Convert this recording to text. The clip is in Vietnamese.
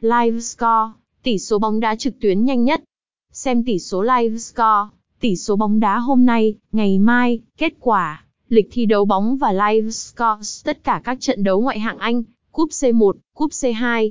Live Score, tỷ số bóng đá trực tuyến nhanh nhất. Xem tỷ số Live Score, tỷ số bóng đá hôm nay, ngày mai, kết quả, lịch thi đấu bóng và Live Score tất cả các trận đấu ngoại hạng Anh, Cúp C1, Cúp C2.